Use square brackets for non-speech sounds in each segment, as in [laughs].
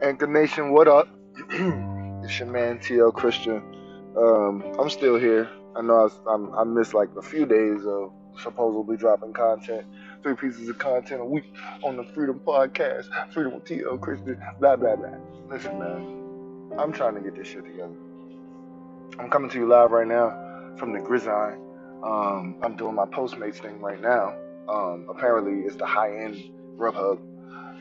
Anchor Nation, what up? [clears throat] it's your man TL Christian. Um, I'm still here. I know I, I'm, I missed like a few days of supposedly dropping content, three pieces of content a week on the Freedom Podcast, Freedom with TL Christian, blah blah blah. Listen, man, I'm trying to get this shit together. I'm coming to you live right now from the Grizzine. Um, I'm doing my Postmates thing right now. Um, apparently, it's the high end Grubhub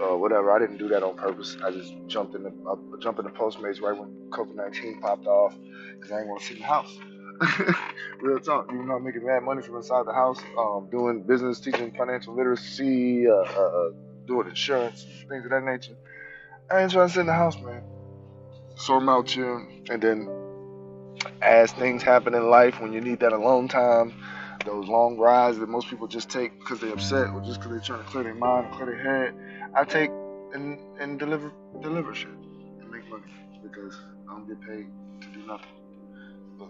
uh, whatever. I didn't do that on purpose. I just jumped in the jumped in the Postmates right when COVID nineteen popped off because I didn't want to sit in the house. [laughs] Real talk. Even though I'm making mad money from inside the house, um, doing business, teaching financial literacy, uh, uh, uh, doing insurance, things of that nature. I ain't trying to sit in the house, man. So I'm out here, and then as things happen in life, when you need that alone time, those long rides that most people just take because they're upset or just because they're trying to clear their mind, clear their head. I take and and deliver deliver shit and make money because I don't get paid to do nothing but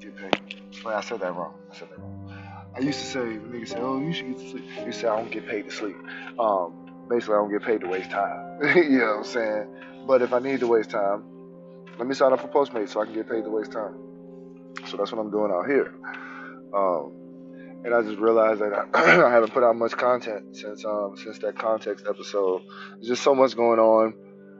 get paid. Wait, I said that wrong. I said that wrong. I used to say, niggas say, oh, you should get to sleep. You say I don't get paid to sleep. Um, basically, I don't get paid to waste time. [laughs] you know what I'm saying? But if I need to waste time, let me sign up for Postmates so I can get paid to waste time. So that's what I'm doing out here. Um, and I just realized that I, [clears throat] I, haven't put out much content since um since that context episode. There's just so much going on,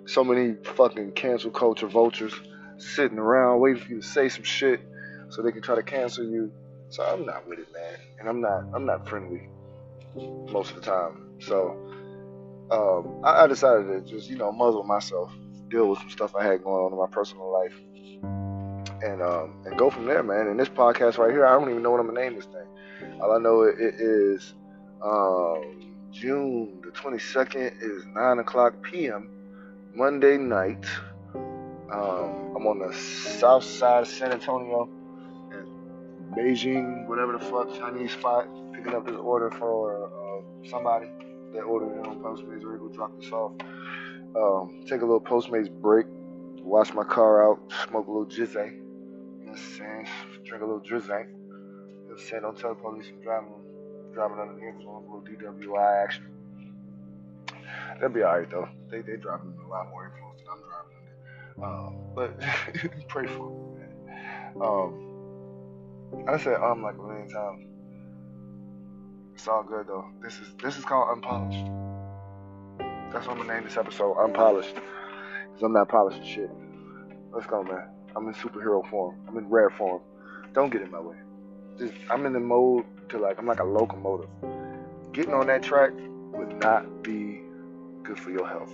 so many fucking cancel culture vultures sitting around waiting for you to say some shit so they can try to cancel you. So I'm not with it, man, and I'm not I'm not friendly most of the time. So um, I, I decided to just you know muzzle myself, deal with some stuff I had going on in my personal life and um, and go from there, man. And this podcast right here, I don't even know what I'm gonna name this thing. All I know it, it is um, June the 22nd is 9 o'clock p.m. Monday night. Um, I'm on the south side of San Antonio and Beijing, whatever the fuck, Chinese spot, picking up this order for uh, somebody that ordered it on Postmates. We're gonna drop this off. Um, take a little Postmates break, wash my car out, smoke a little jizzy. You know what I'm saying? Drink a little drizzy said, don't tell the police I'm driving, driving under the influence, a little DWI action. They'll be alright though. They they driving a lot more influence than I'm driving. Um, but [laughs] pray for me, man. Um, I said um like a million times. It's all good though. This is this is called unpolished. That's what I'm gonna name this episode, unpolished. Cause I'm not polishing shit. Let's go, man. I'm in superhero form. I'm in rare form. Don't get in my way just I'm in the mode to like I'm like a locomotive. Getting on that track would not be good for your health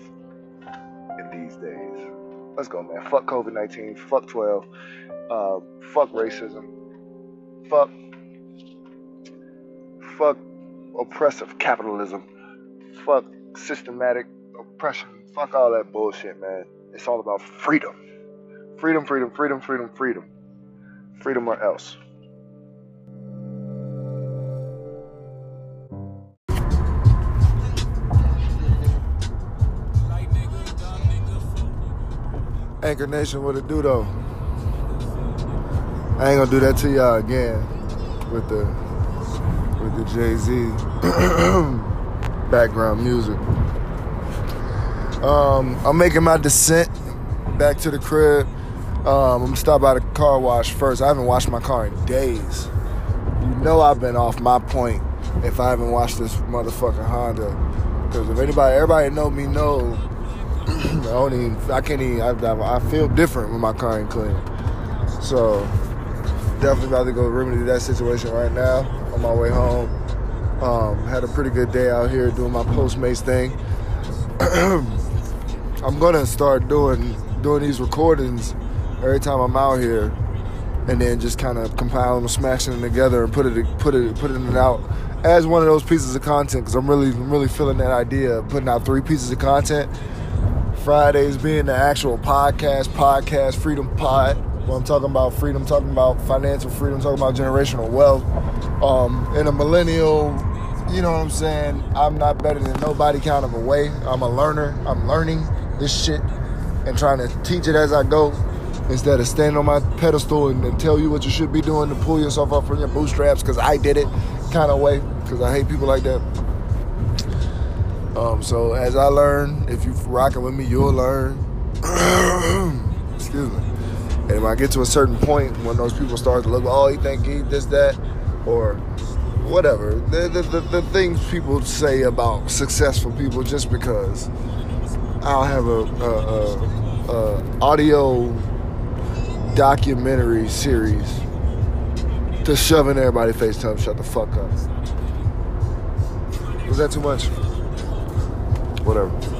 in these days. Let's go, man. Fuck COVID 19. Fuck 12. Uh, fuck racism. Fuck. Fuck oppressive capitalism. Fuck systematic oppression. Fuck all that bullshit, man. It's all about freedom. Freedom, freedom, freedom, freedom, freedom. Freedom or else. Anchor Nation, what it do though? I ain't gonna do that to y'all again with the with the Jay Z [clears throat] background music. Um, I'm making my descent back to the crib. Um, I'm gonna stop by the car wash first. I haven't washed my car in days. You know I've been off my point if I haven't washed this motherfucking Honda. Because if anybody, everybody know me know [clears throat] I don't even. I can't even. I, I feel different when my car ain't clean. So definitely about to go remedy that situation right now on my way home. Um, had a pretty good day out here doing my Postmates thing. [clears throat] I'm gonna start doing doing these recordings every time I'm out here, and then just kind of compiling them, smashing them together, and put it put it putting it out as one of those pieces of content. Because I'm really I'm really feeling that idea of putting out three pieces of content Fridays being the actual podcast, podcast Freedom Pod. Well, I'm talking about freedom, talking about financial freedom, talking about generational wealth. Um, in a millennial, you know what I'm saying? I'm not better than nobody kind of a way. I'm a learner. I'm learning this shit and trying to teach it as I go. instead of standing on my pedestal and, and tell you what you should be doing to pull yourself up from your bootstraps because I did it kind of way because I hate people like that. Um, so as I learn, if you're rocking with me, you'll learn. [clears throat] Excuse me. And when I get to a certain point, when those people start to look, oh, he think he this that, or whatever, the, the, the, the things people say about successful people just because I'll have a, a, a, a audio documentary series to shove in everybody's face, tell them shut the fuck up. Was that too much? Whatever.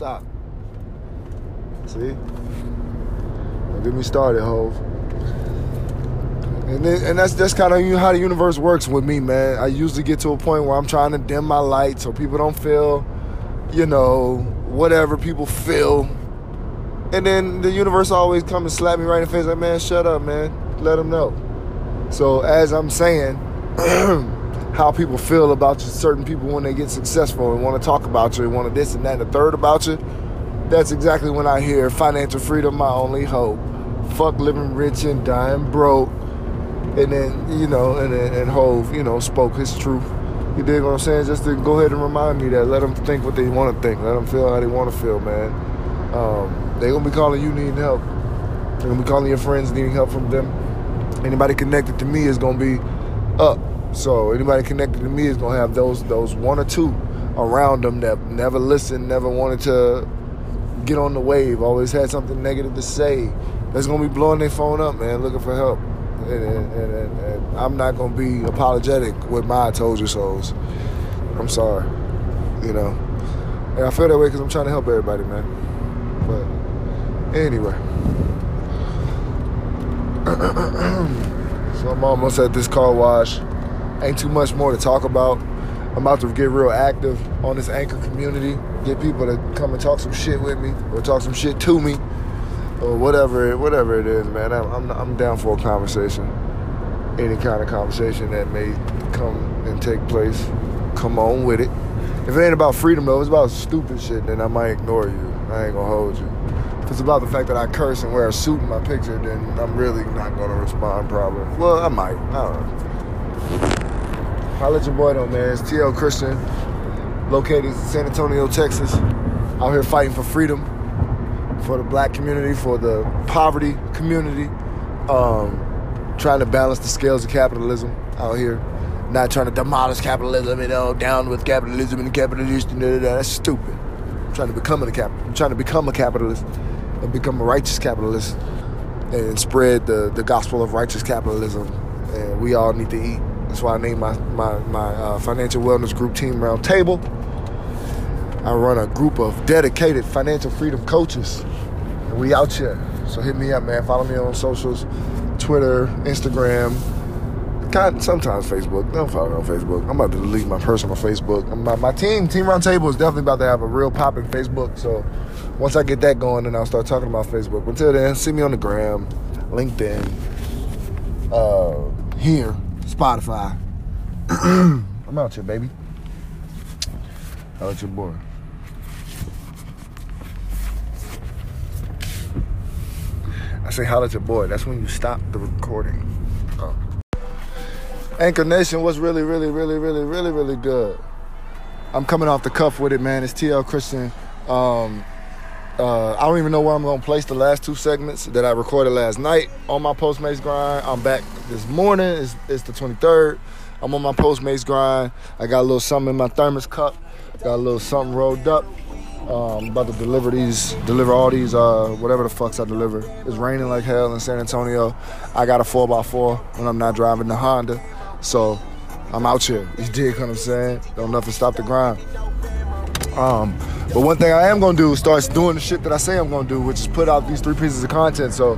Stop. See? Don't get me started, Hove. And then, and that's that's kind of how the universe works with me, man. I usually get to a point where I'm trying to dim my light so people don't feel, you know, whatever people feel. And then the universe always come and slap me right in the face, like, man, shut up, man. Let them know. So as I'm saying, [clears throat] how people feel about you, certain people when they get successful and want to talk about you and want to this and that and the third about you, that's exactly when I hear financial freedom, my only hope. Fuck living rich and dying broke. And then, you know, and and Hove, you know, spoke his truth. You dig what I'm saying? Just to go ahead and remind me that. Let them think what they want to think. Let them feel how they want to feel, man. Um, they going to be calling you needing help. They're going to be calling your friends needing help from them. Anybody connected to me is going to be up. So anybody connected to me is to have those those one or two around them that never listened, never wanted to get on the wave, always had something negative to say. That's to be blowing their phone up, man, looking for help and, and, and, and I'm not gonna be apologetic with my told you so's. I'm sorry, you know. And I feel that way because I'm trying to help everybody, man. But anyway. [clears throat] so I'm almost at this car wash. Ain't too much more to talk about. I'm about to get real active on this anchor community. Get people to come and talk some shit with me or talk some shit to me or whatever, whatever it is, man. I'm, I'm, I'm down for a conversation. Any kind of conversation that may come and take place, come on with it. If it ain't about freedom though, it's about stupid shit, then I might ignore you. I ain't gonna hold you. If it's about the fact that I curse and wear a suit in my picture, then I'm really not gonna respond probably. Well, I might. I don't know. I'll let your boy know, man. It's TL Christian, located in San Antonio, Texas. Out here fighting for freedom for the black community, for the poverty community, um, trying to balance the scales of capitalism out here. Not trying to demolish capitalism, you know, down with capitalism and capitalist, and that's stupid. I'm trying to become a cap. I'm trying to become a capitalist and become a righteous capitalist and spread the, the gospel of righteous capitalism. And we all need to eat. That's why I named my my, my uh, financial wellness group team Roundtable. I run a group of dedicated financial freedom coaches. And we out here. So hit me up, man. Follow me on socials, Twitter, Instagram, kind sometimes Facebook. Don't follow me on Facebook. I'm about to delete my personal Facebook. My, my team, Team Roundtable, is definitely about to have a real popping Facebook. So once I get that going, then I'll start talking about Facebook. Until then, see me on the gram, LinkedIn, uh, here, Spotify. [clears throat] I'm out here, baby. Out your boy. I say holla at your boy. That's when you stop the recording. Oh. Anchor Nation was really, really, really, really, really, really good. I'm coming off the cuff with it, man. It's TL Christian. Um, uh, I don't even know where I'm gonna place the last two segments that I recorded last night on my Postmates grind. I'm back this morning. It's, it's the 23rd. I'm on my Postmates grind. I got a little something in my thermos cup. Got a little something rolled up. Um, about to deliver these, deliver all these, uh, whatever the fucks I deliver. It's raining like hell in San Antonio. I got a 4x4 when I'm not driving the Honda. So I'm out here. You dig what I'm saying? Don't nothing stop the grind. Um, but one thing I am gonna do is start doing the shit that I say I'm gonna do, which is put out these three pieces of content. So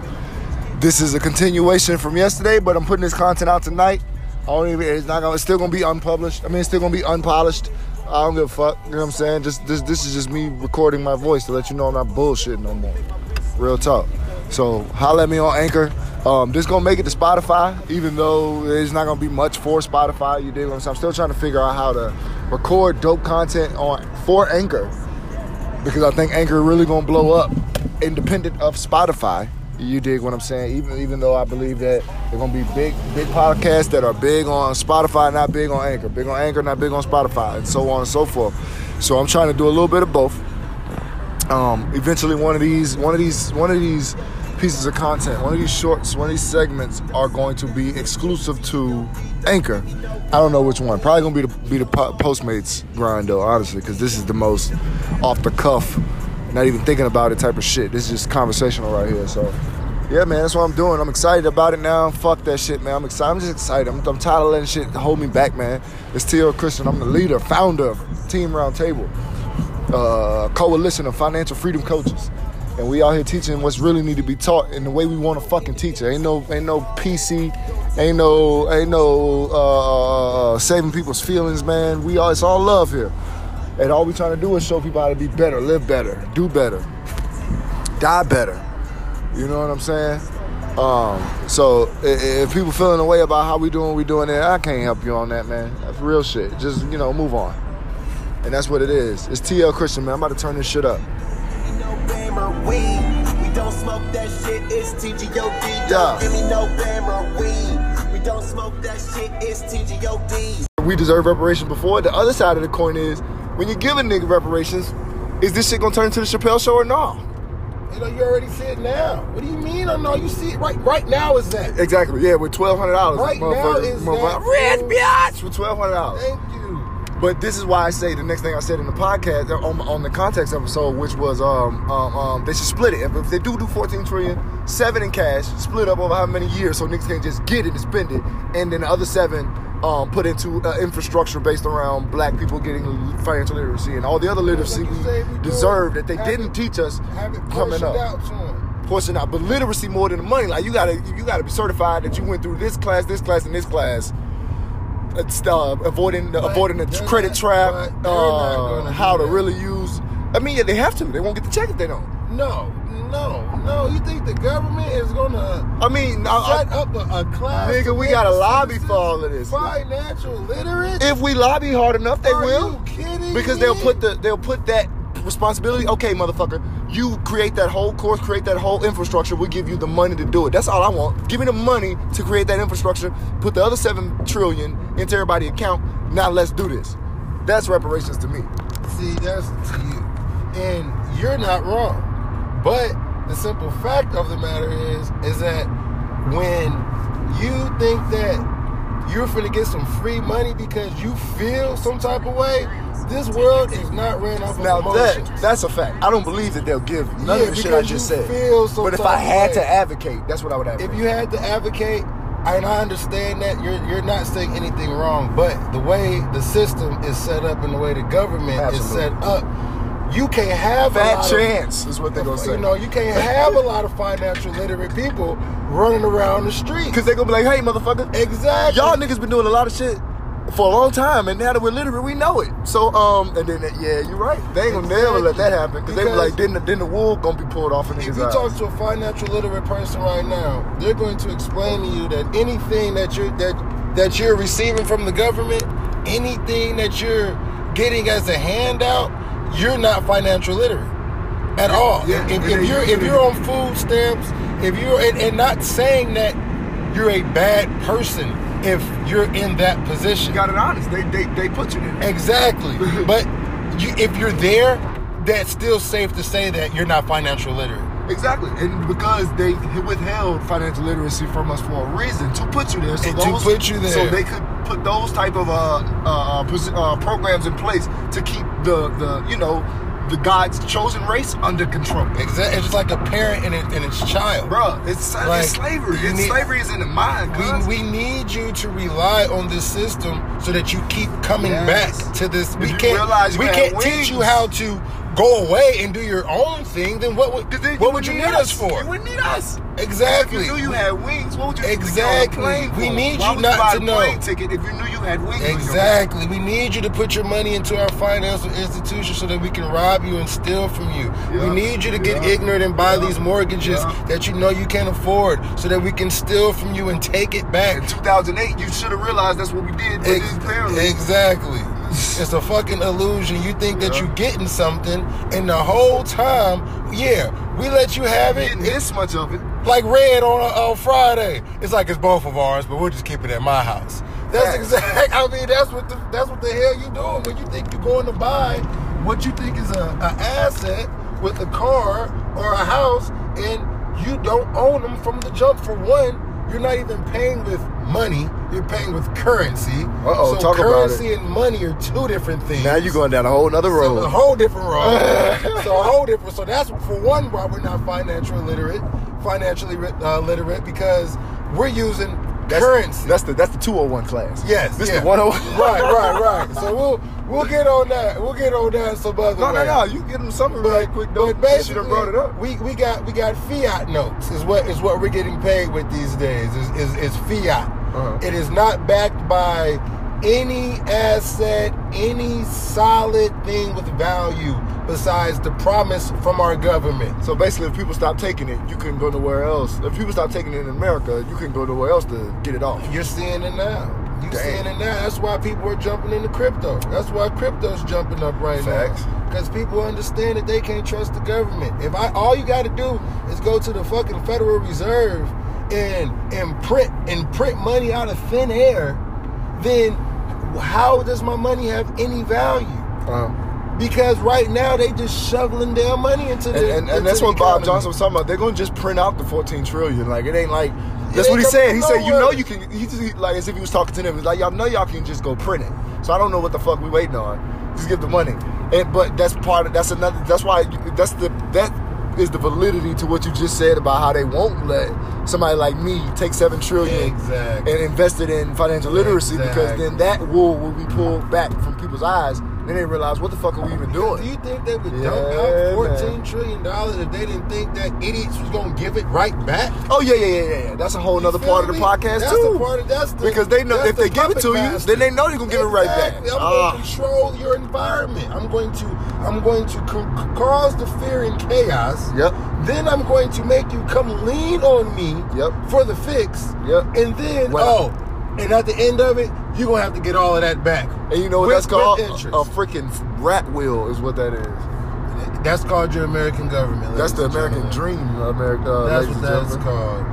this is a continuation from yesterday, but I'm putting this content out tonight. I don't even. It's not gonna. It's still gonna be unpublished. I mean, it's still gonna be unpolished. I don't give a fuck. You know what I'm saying? Just this this is just me recording my voice to let you know I'm not bullshitting no more. Real talk. So holla at me on Anchor. Um, this gonna make it to Spotify, even though it's not gonna be much for Spotify. You I'm saying? I'm still trying to figure out how to record dope content on for Anchor because I think Anchor really gonna blow up, independent of Spotify. You dig what I'm saying? Even even though I believe that they're gonna be big big podcasts that are big on Spotify, not big on Anchor, big on Anchor, not big on Spotify, and so on and so forth. So I'm trying to do a little bit of both. Um, eventually, one of these one of these one of these pieces of content, one of these shorts, one of these segments are going to be exclusive to Anchor. I don't know which one. Probably gonna be the be the Postmates grind though, honestly, because this is the most off the cuff, not even thinking about it type of shit. This is just conversational right here. So, yeah, man, that's what I'm doing. I'm excited about it now. Fuck that shit, man. I'm excited. I'm just excited. I'm, I'm tired of letting shit hold me back, man. It's TL Christian. I'm the leader, founder of Team Roundtable, uh, coalition of financial freedom coaches and we out here teaching what's really need to be taught in the way we want to fucking teach it. Ain't no, ain't no PC, ain't no, ain't no uh, uh, uh, saving people's feelings, man. We all, it's all love here, and all we trying to do is show people how to be better, live better, do better, die better. You know what I'm saying? Um, so if people feeling the way about how we doing, we doing it, I can't help you on that, man. That's real shit. Just you know, move on. And that's what it is. It's TL Christian, man. I'm about to turn this shit up weed. We don't smoke that shit, it's TGOD. Don't give me no Bama weed. We don't smoke that shit, it's TGOD. We deserve reparations before. The other side of the coin is when you give a nigga reparations, is this shit gonna turn into the Chappelle show or no? You know, you already see it now. What do you mean? I know you see it right. Right now is that exactly? Yeah, with twelve hundred dollars. Right now is that rich bitch with twelve hundred dollars. Thank you. But this is why I say the next thing I said in the podcast uh, on, on the context episode, which was um, um, um, they should split it. If, if they do do 14 trillion, seven in cash, split up over how many years, so niggas can just get it and spend it, and then the other seven um, put into uh, infrastructure based around black people getting financial literacy and all the other literacy we, we deserve that they didn't it, teach us coming up. Out portion out, but literacy more than the money. Like you gotta, you gotta be certified that you went through this class, this class, and this class uh, avoiding the, avoiding the credit not, trap, uh, how to really use. I mean, yeah, they have to. They won't get the check if they don't. No, no, no. You think the government is gonna? I mean, set I, up a, a, class? Nigga, we got to lobby for all of this. Financial literate. If we lobby hard enough, they Are will. You kidding because me? they'll put the they'll put that responsibility. Okay, motherfucker, you create that whole course, create that whole infrastructure. We give you the money to do it. That's all I want. Give me the money to create that infrastructure. Put the other seven trillion into everybody's account. Now let's do this. That's reparations to me. See, that's to you, and you're not wrong. But the simple fact of the matter is, is that when you think that you're gonna get some free money because you feel some type of way, this world is not ran off now emotions. that that's a fact. I don't believe that they'll give none yeah, of the shit I just said. but if I had to advocate, that's what I would advocate. If you had to advocate, and I understand that you're you're not saying anything wrong, but the way the system is set up and the way the government Absolutely. is set up, you can't have fat chance of, is what they're gonna say. You know, you can't have a lot of financial literate people running around the street [laughs] because they're gonna be like, "Hey, motherfucker, exactly, y'all niggas been doing a lot of shit." For a long time, and now that we're literate, we know it. So, um, and then yeah, you're right. They ain't gonna exactly. never let that happen because they be like, then the, then the wool gonna be pulled off of in If you eyes. talk to a financial literate person right now, they're going to explain to you that anything that you're that that you're receiving from the government, anything that you're getting as a handout, you're not financial literate at all. Yeah, if, if you're if you're on food stamps, if you're and, and not saying that you're a bad person if you're in that position. You got it honest. They they, they put you there. Exactly. [laughs] but you, if you're there, that's still safe to say that you're not financial literate. Exactly, and because they withheld financial literacy from us for a reason to put you there, so and those, to put you there, so they could put those type of uh, uh, uh, programs in place to keep the the you know the God's chosen race under control. Exactly. It's just like a parent and, it, and its child. Bro, it's, like, it's slavery. It's need, slavery is in the mind. We, we need you to rely on this system so that you keep coming yes. back to this. We can't, we can't teach you how to go away and do your own thing, then what would then what would you need us for? You wouldn't need us. Exactly. If you knew you had wings, what would you Exactly. Get on a plane We need Why you would not buy to a know. plane ticket if you knew you had wings. Exactly. We need you to put your money into our financial institution so that we can rob you and steal from you. We need you to get Yeah. ignorant and buy Yeah. these mortgages that you know you can't afford so that we can steal from you and take it back. In 2008, you should have realized that's what we did. Ex- exactly. It's a fucking illusion. You think that you're getting something, and the whole time, yeah, we let you have it. getting this much of it. like red on a, on Friday. It's like it's both of ours, but we'll just keep it at my house. That's exact. [laughs] I mean, that's what the that's what the hell you doing when you think you're going to buy what you think is a, a asset with a car or a house, and you don't own them from the jump. For one, you're not even paying with money; you're paying with currency. Uh-oh, so talk about currency and money are two different things. Now you're going down a whole nother So road. a whole different road. [laughs] so a whole different. So that's for one why we're not financially literate, financially uh, literate because we're using That's, currency. That's the that's the 201 class. yes, This yeah. the 101. Right, right, right. So we'll we'll get on that. We'll get on that some other No, no, way. no. You get them something right quick though. But basically, brought it up. we we got we got fiat notes is what is what we're getting paid with these days is is, is fiat. Uh-huh. It is not backed by any asset, any solid thing with value besides the promise from our government. So basically, if people stop taking it, you can go nowhere else. If people stop taking it in America, you can go nowhere else to get it off. You're seeing it now. You're Damn. seeing it now. That's why people are jumping into crypto. That's why crypto's jumping up right Facts. now. Because people understand that they can't trust the government. If I all you got to do is go to the fucking Federal Reserve and and print and print money out of thin air, then how does my money have any value? Um, Because right now they just shoveling their money into and, the and, into that's the what Bob. Johnson was talking about. They're gonna just print out the 14 trillion. Like it ain't like that's what he said. He said, you know, you can. He just like as if he was talking to them. He's like, y'all know y'all can just go print it. So I don't know what the fuck we waiting on. Just give the money. And but that's part of that's another. That's why that's the that is the validity to what you just said about how they won't let somebody like me take seven trillion Exactly. and invest it in financial literacy because then that wool will be pulled back from people's eyes. Then they realize what the fuck are we even doing? Do you think they would Yeah, dump out man. fourteen trillion dollars if they didn't think that idiots was gonna give it right back? Oh yeah, yeah, yeah, yeah. That's a whole You other part of the podcast that's too. The part of, that's the, because they know if they give it to puppet you, then they know you're gonna give it right back. I'm Ah. going to control your environment. I'm going to I'm going to c- cause the fear and chaos. Yep. Then I'm going to make you come lean on me. Yep. For the fix. Yep. And then oh, and at the end of it, you're gonna have to get all of that back. And you know what With- that's called? A interest. freaking rat wheel is what that is. That's called your American government. That's the American dream, America. Uh, That's what that's called.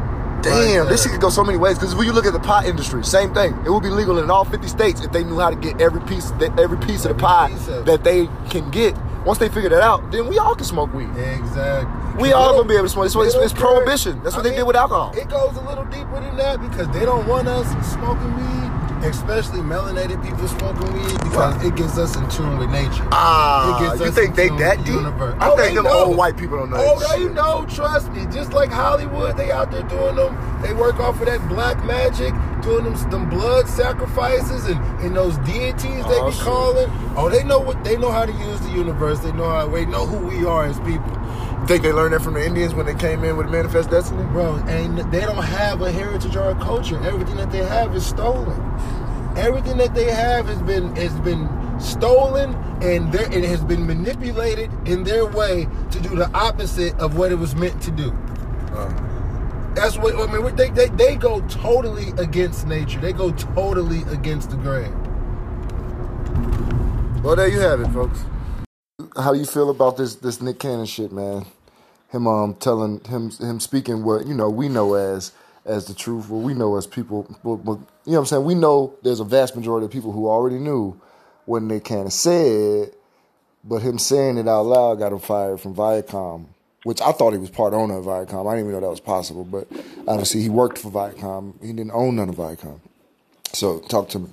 Damn, Right this shit could go so many ways. Because when you look at the pot industry, same thing. It would be legal in all 50 states if they knew how to get every piece, every piece of the pie piece of that they can get. Once they figure that out, then we all can smoke weed. Exactly. We all gonna be able to smoke. It's, it's, it's prohibition. That's what I they mean, did with alcohol. It goes a little deeper than that because they don't want us smoking weed, especially melanated people smoking weed because Right. it gets us in tune with nature. Ah, It gets you us think in they tune that deep? universe. I Oh, think them know. old white people don't know. Oh, they shit. know. Trust me. Just like Hollywood, they out there doing them. They work off of that black magic, doing them, them blood sacrifices and, and those deities they Oh, be shit. calling. Oh, they know what they know how to use the universe. They know how. They know who we are as people. Think they learned that from the Indians when they came in with Manifest Destiny? Bro, and they don't have a heritage or a culture. Everything that they have is stolen. Everything that they have has been has been stolen and there it has been manipulated in their way to do the opposite of what it was meant to do. Um, That's what I mean. They, they they go totally against nature. They go totally against the grain. Well, there you have it, folks. How you feel about this this Nick Cannon shit, man? Him um telling him him speaking what you know we know as as the truth, what we know as people. What, what, you know what I'm saying? We know there's a vast majority of people who already knew what Nick Cannon said, but him saying it out loud got him fired from Viacom, which I thought he was part owner of Viacom. I didn't even know that was possible, but obviously he worked for Viacom. He didn't own none of Viacom. So talk to me.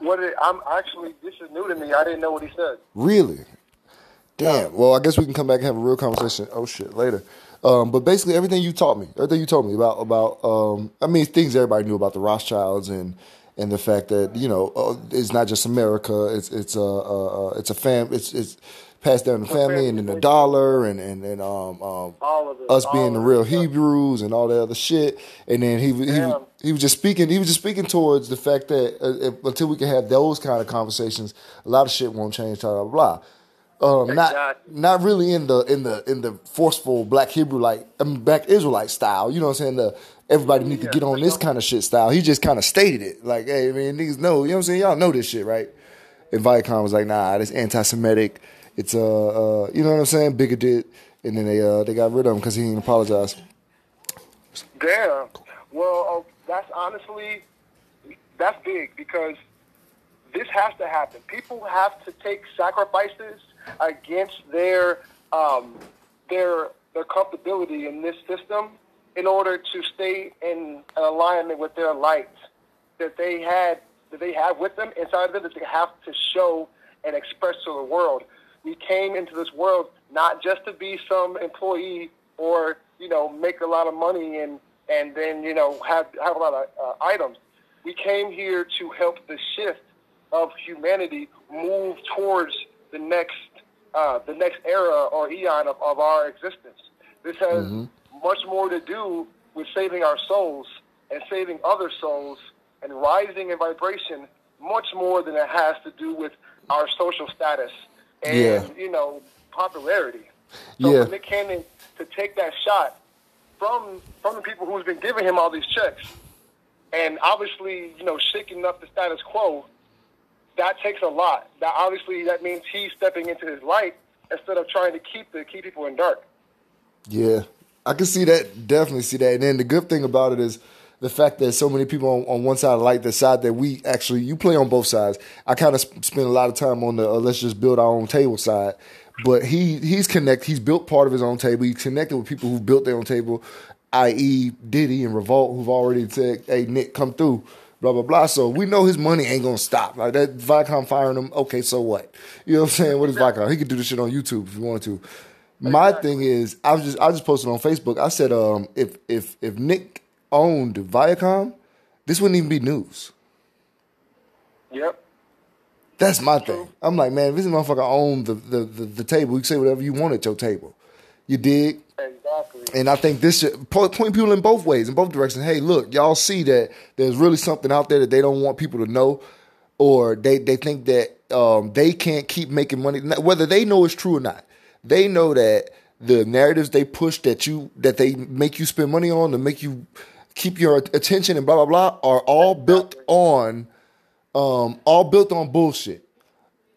What did, I'm actually this is new to me. I didn't know what he said. Really? Damn. Well, I guess we can come back and have a real conversation. Oh shit, later. Um, but basically, everything you taught me, everything you told me about about, um, I mean, things everybody knew about the Rothschilds and and the fact that you know uh, it's not just America. It's it's a uh, uh, it's a fam. It's it's passed down the family, and then the dollar, and and, and um, um it. us being the real. Hebrews and all that other shit. And then he was- he Yeah. was- he was just speaking. He was just speaking towards the fact that uh, if, until we can have those kind of conversations, a lot of shit won't change. Blah blah blah. Um, not Exactly. not really in the in the in the forceful black Hebrew like I mean black Israelite style. You know what I'm saying? The everybody need to get on this kind of shit style. He just kind of stated it like, hey, I mean, niggas know. You know what I'm saying? Y'all know this shit, right? And Viacom was like, nah, that's anti-Semitic. It's uh, uh you know what I'm saying? Bigoted. And then they uh they got rid of him because he didn't apologize. Damn. Well, oh, that's honestly that's big because this has to happen. People have to take sacrifices against their um, their their comfortability in this system in order to stay in alignment with their light that they had that they have with them inside of them that they have to show and express to the world. We came into this world not just to be some employee or you know make a lot of money and and then you know have have a lot of uh, items. We came here to help the shift of humanity move towards the next uh, the next era or eon of, of our existence. This has much more to do with saving our souls and saving other souls and rising in vibration much more than it has to do with our social status and Yeah. you know popularity. So Yeah. for Nick Cannon to take that shot from from the people who's been giving him all these checks and obviously, you know, shaking up the status quo, that takes a lot. That obviously that means he's stepping into his light instead of trying to keep the keep people in dark. Yeah, I can see that. Definitely see that. And then the good thing about it is the fact that so many people on, on one side like the side that we actually you play on both sides. I kind of sp- spend a lot of time on the uh, let's just build our own table side. But he he's connect. He's built part of his own table. He's connected with people who built their own table, i.e. Diddy and Revolt, who've already said, "Hey Nick, come through." Blah blah blah. So we know his money ain't gonna stop. Like that Viacom firing him. Okay, so what? You know what I'm saying? What is Viacom? He could do this shit on YouTube if he wanted to. My thing is, I was just I just posted on Facebook. I said, um, if if if Nick owned Viacom, this wouldn't even be news. Yep. That's my thing. I'm like, man, if this motherfucker owned the, the, the, the table, you can say whatever you want at your table. You dig? Exactly. And I think this should point people in both ways, in both directions. Hey, look, y'all see that there's really something out there that they don't want people to know, or they, they think that um, they can't keep making money, whether they know it's true or not. They know that the narratives they push that you that they make you spend money on to make you keep your attention and blah blah blah are all built on um, all built on bullshit.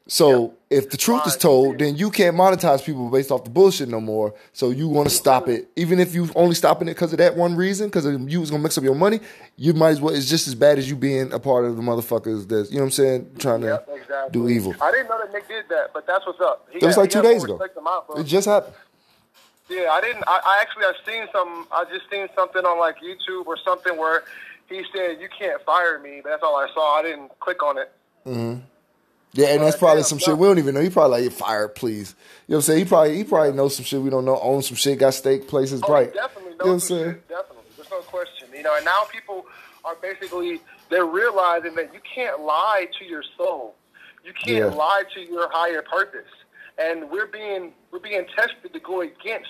So if the truth is told, then you can't monetize people based off the bullshit no more. So you want to stop it, even if you're only stopping it because of that one reason, because you was gonna mix up your money. You might as well. It's just as bad as you being a part of the motherfuckers that's you know what I'm saying, trying to Yep, exactly. do evil. I didn't know that Nick did that, but that's what's up. He It was got- like two days ago. respect than my bro. It just happened. Yeah, I didn't. I, I actually I've seen some. I just seen something on like YouTube or something where he said you can't fire me. But that's all I saw. I didn't click on it. Mm-hmm. Yeah, and that's probably some shit we don't even know. He probably like, fired, please. You know what I'm saying? He probably he probably knows some shit we don't know. Own some shit, got steak places, Oh, right? definitely. You know what I'm saying? shit, Definitely. There's no question. You know, and now people are basically they're realizing that you can't lie to your soul. You can't Yeah. lie to your higher purpose. And we're being we're being tested to go against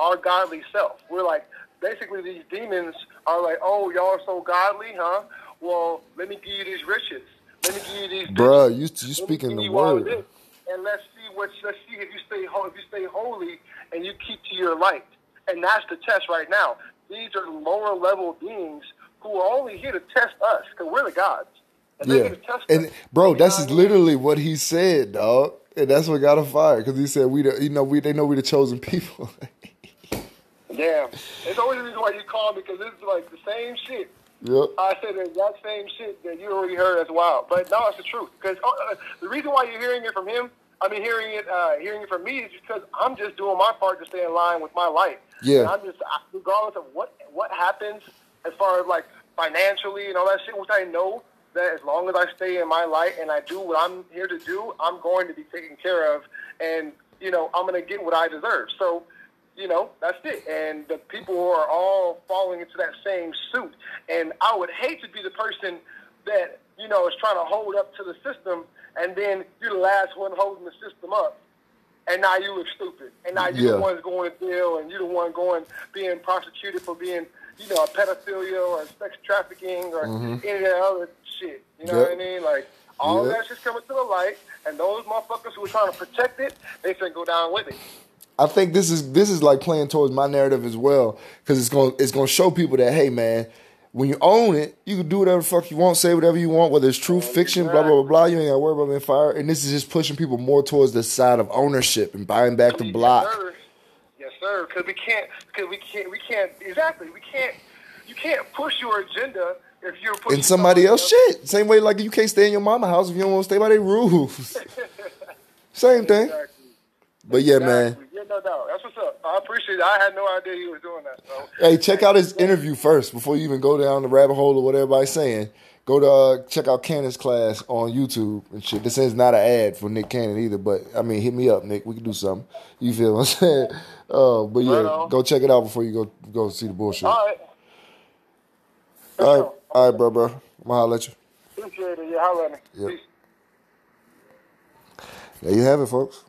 our godly self. We're like basically these demons are like, Oh, y'all are so godly, huh? Well, let me give you these riches. Let me give you these Bruh, you you speaking the word. this, and let's see what let's see if you stay if you stay holy and you keep to your light. And that's the test right now. These are lower level beings who are only here to test us because we're the gods. And Yeah, here to test and us. bro, that's literally what he said, dog. And that's what got him fired because he said we, the, you know, we they know we the chosen people. [laughs] Yeah, it's always the reason why you call me because this is like the same shit. Yep. I said the exact same shit that you already heard as well. But no, it's the truth. Because uh, the reason why you're hearing it from him, I mean, hearing it, uh, hearing it from me, is because I'm just doing my part to stay in line with my life. Yeah. And I'm just, regardless of what what happens, as far as like financially and all that shit, which I know that as long as I stay in my light and I do what I'm here to do, I'm going to be taken care of, and you know, I'm going to get what I deserve. So you know, that's it. And the people are all falling into that same suit. And I would hate to be the person that, you know, is trying to hold up to the system and then you're the last one holding the system up. and now you look stupid, and now you Yeah. the one going to jail, and you're the one going being prosecuted for being, you know, a pedophilia or sex trafficking or any of that other shit. You know Mm-hmm. Yep. what I mean? Like all Yep. that shit's coming to the light, and those motherfuckers who are trying to protect it, they finna go down with it. I think this is this is like playing towards my narrative as well because it's going to it's to show people that hey man, when you own it, you can do whatever the fuck you want, say whatever you want, whether it's true fiction, blah blah blah blah. You ain't got to worry about being fired. And this is just pushing people more towards the side of ownership and buying back the block. Yes, sir. Yes, sir. Because we can't. Because we can't. We can't. Exactly. We can't. You can't push your agenda if you're pushing in somebody else shit. Same way like you can't stay in your mama house if you don't want to stay by their rules. [laughs] Same thing. Exactly. But yeah, man. Yeah, no doubt. That's what's up. I appreciate it. I had no idea he was doing that. So. Hey, check out his interview first before you even go down the rabbit hole of what everybody's saying. Go to uh, check out Cannon's class on YouTube and shit. This is not an ad for Nick Cannon either, but I mean, hit me up, Nick. We can do something. You feel what I'm saying? [laughs] Uh, but yeah, Right go check it out before you go go see the bullshit. All right. all right, all right, bro, bro. I'm gonna holler at you. Appreciate it. Yeah, holla at me. Yep. Peace. There you have it, folks.